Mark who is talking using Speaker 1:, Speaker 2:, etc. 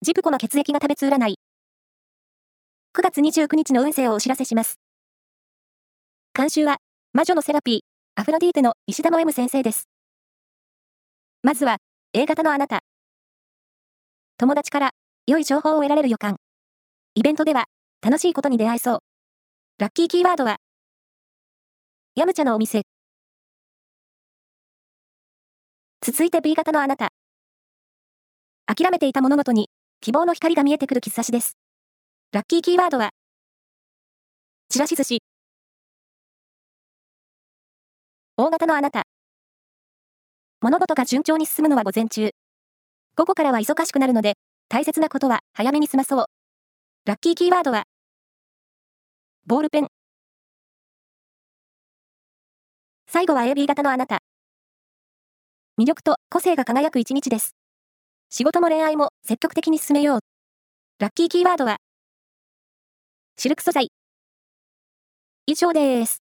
Speaker 1: ジプコの血液が食べつ占い。9月29日の運勢をお知らせします。監修は、魔女のセラピー、アフロディーテの石田の M 先生です。まずは、A 型のあなた。友達から良い情報を得られる予感。イベントでは楽しいことに出会えそう。ラッキーキーワードは、ヤムチャのお店。続いて B 型のあなた。諦めていた物事に希望の光が見えてくる喫茶しです。ラッキーキーワードは、ちらし寿司。大型のあなた。物事が順調に進むのは午前中。午後からは忙しくなるので、大切なことは早めに済まそう。ラッキーキーワードは、ボールペン。最後は AB 型のあなた。魅力と個性が輝く一日です。仕事も恋愛も積極的に進めよう。ラッキーキーワードは、シルク素材。以上です。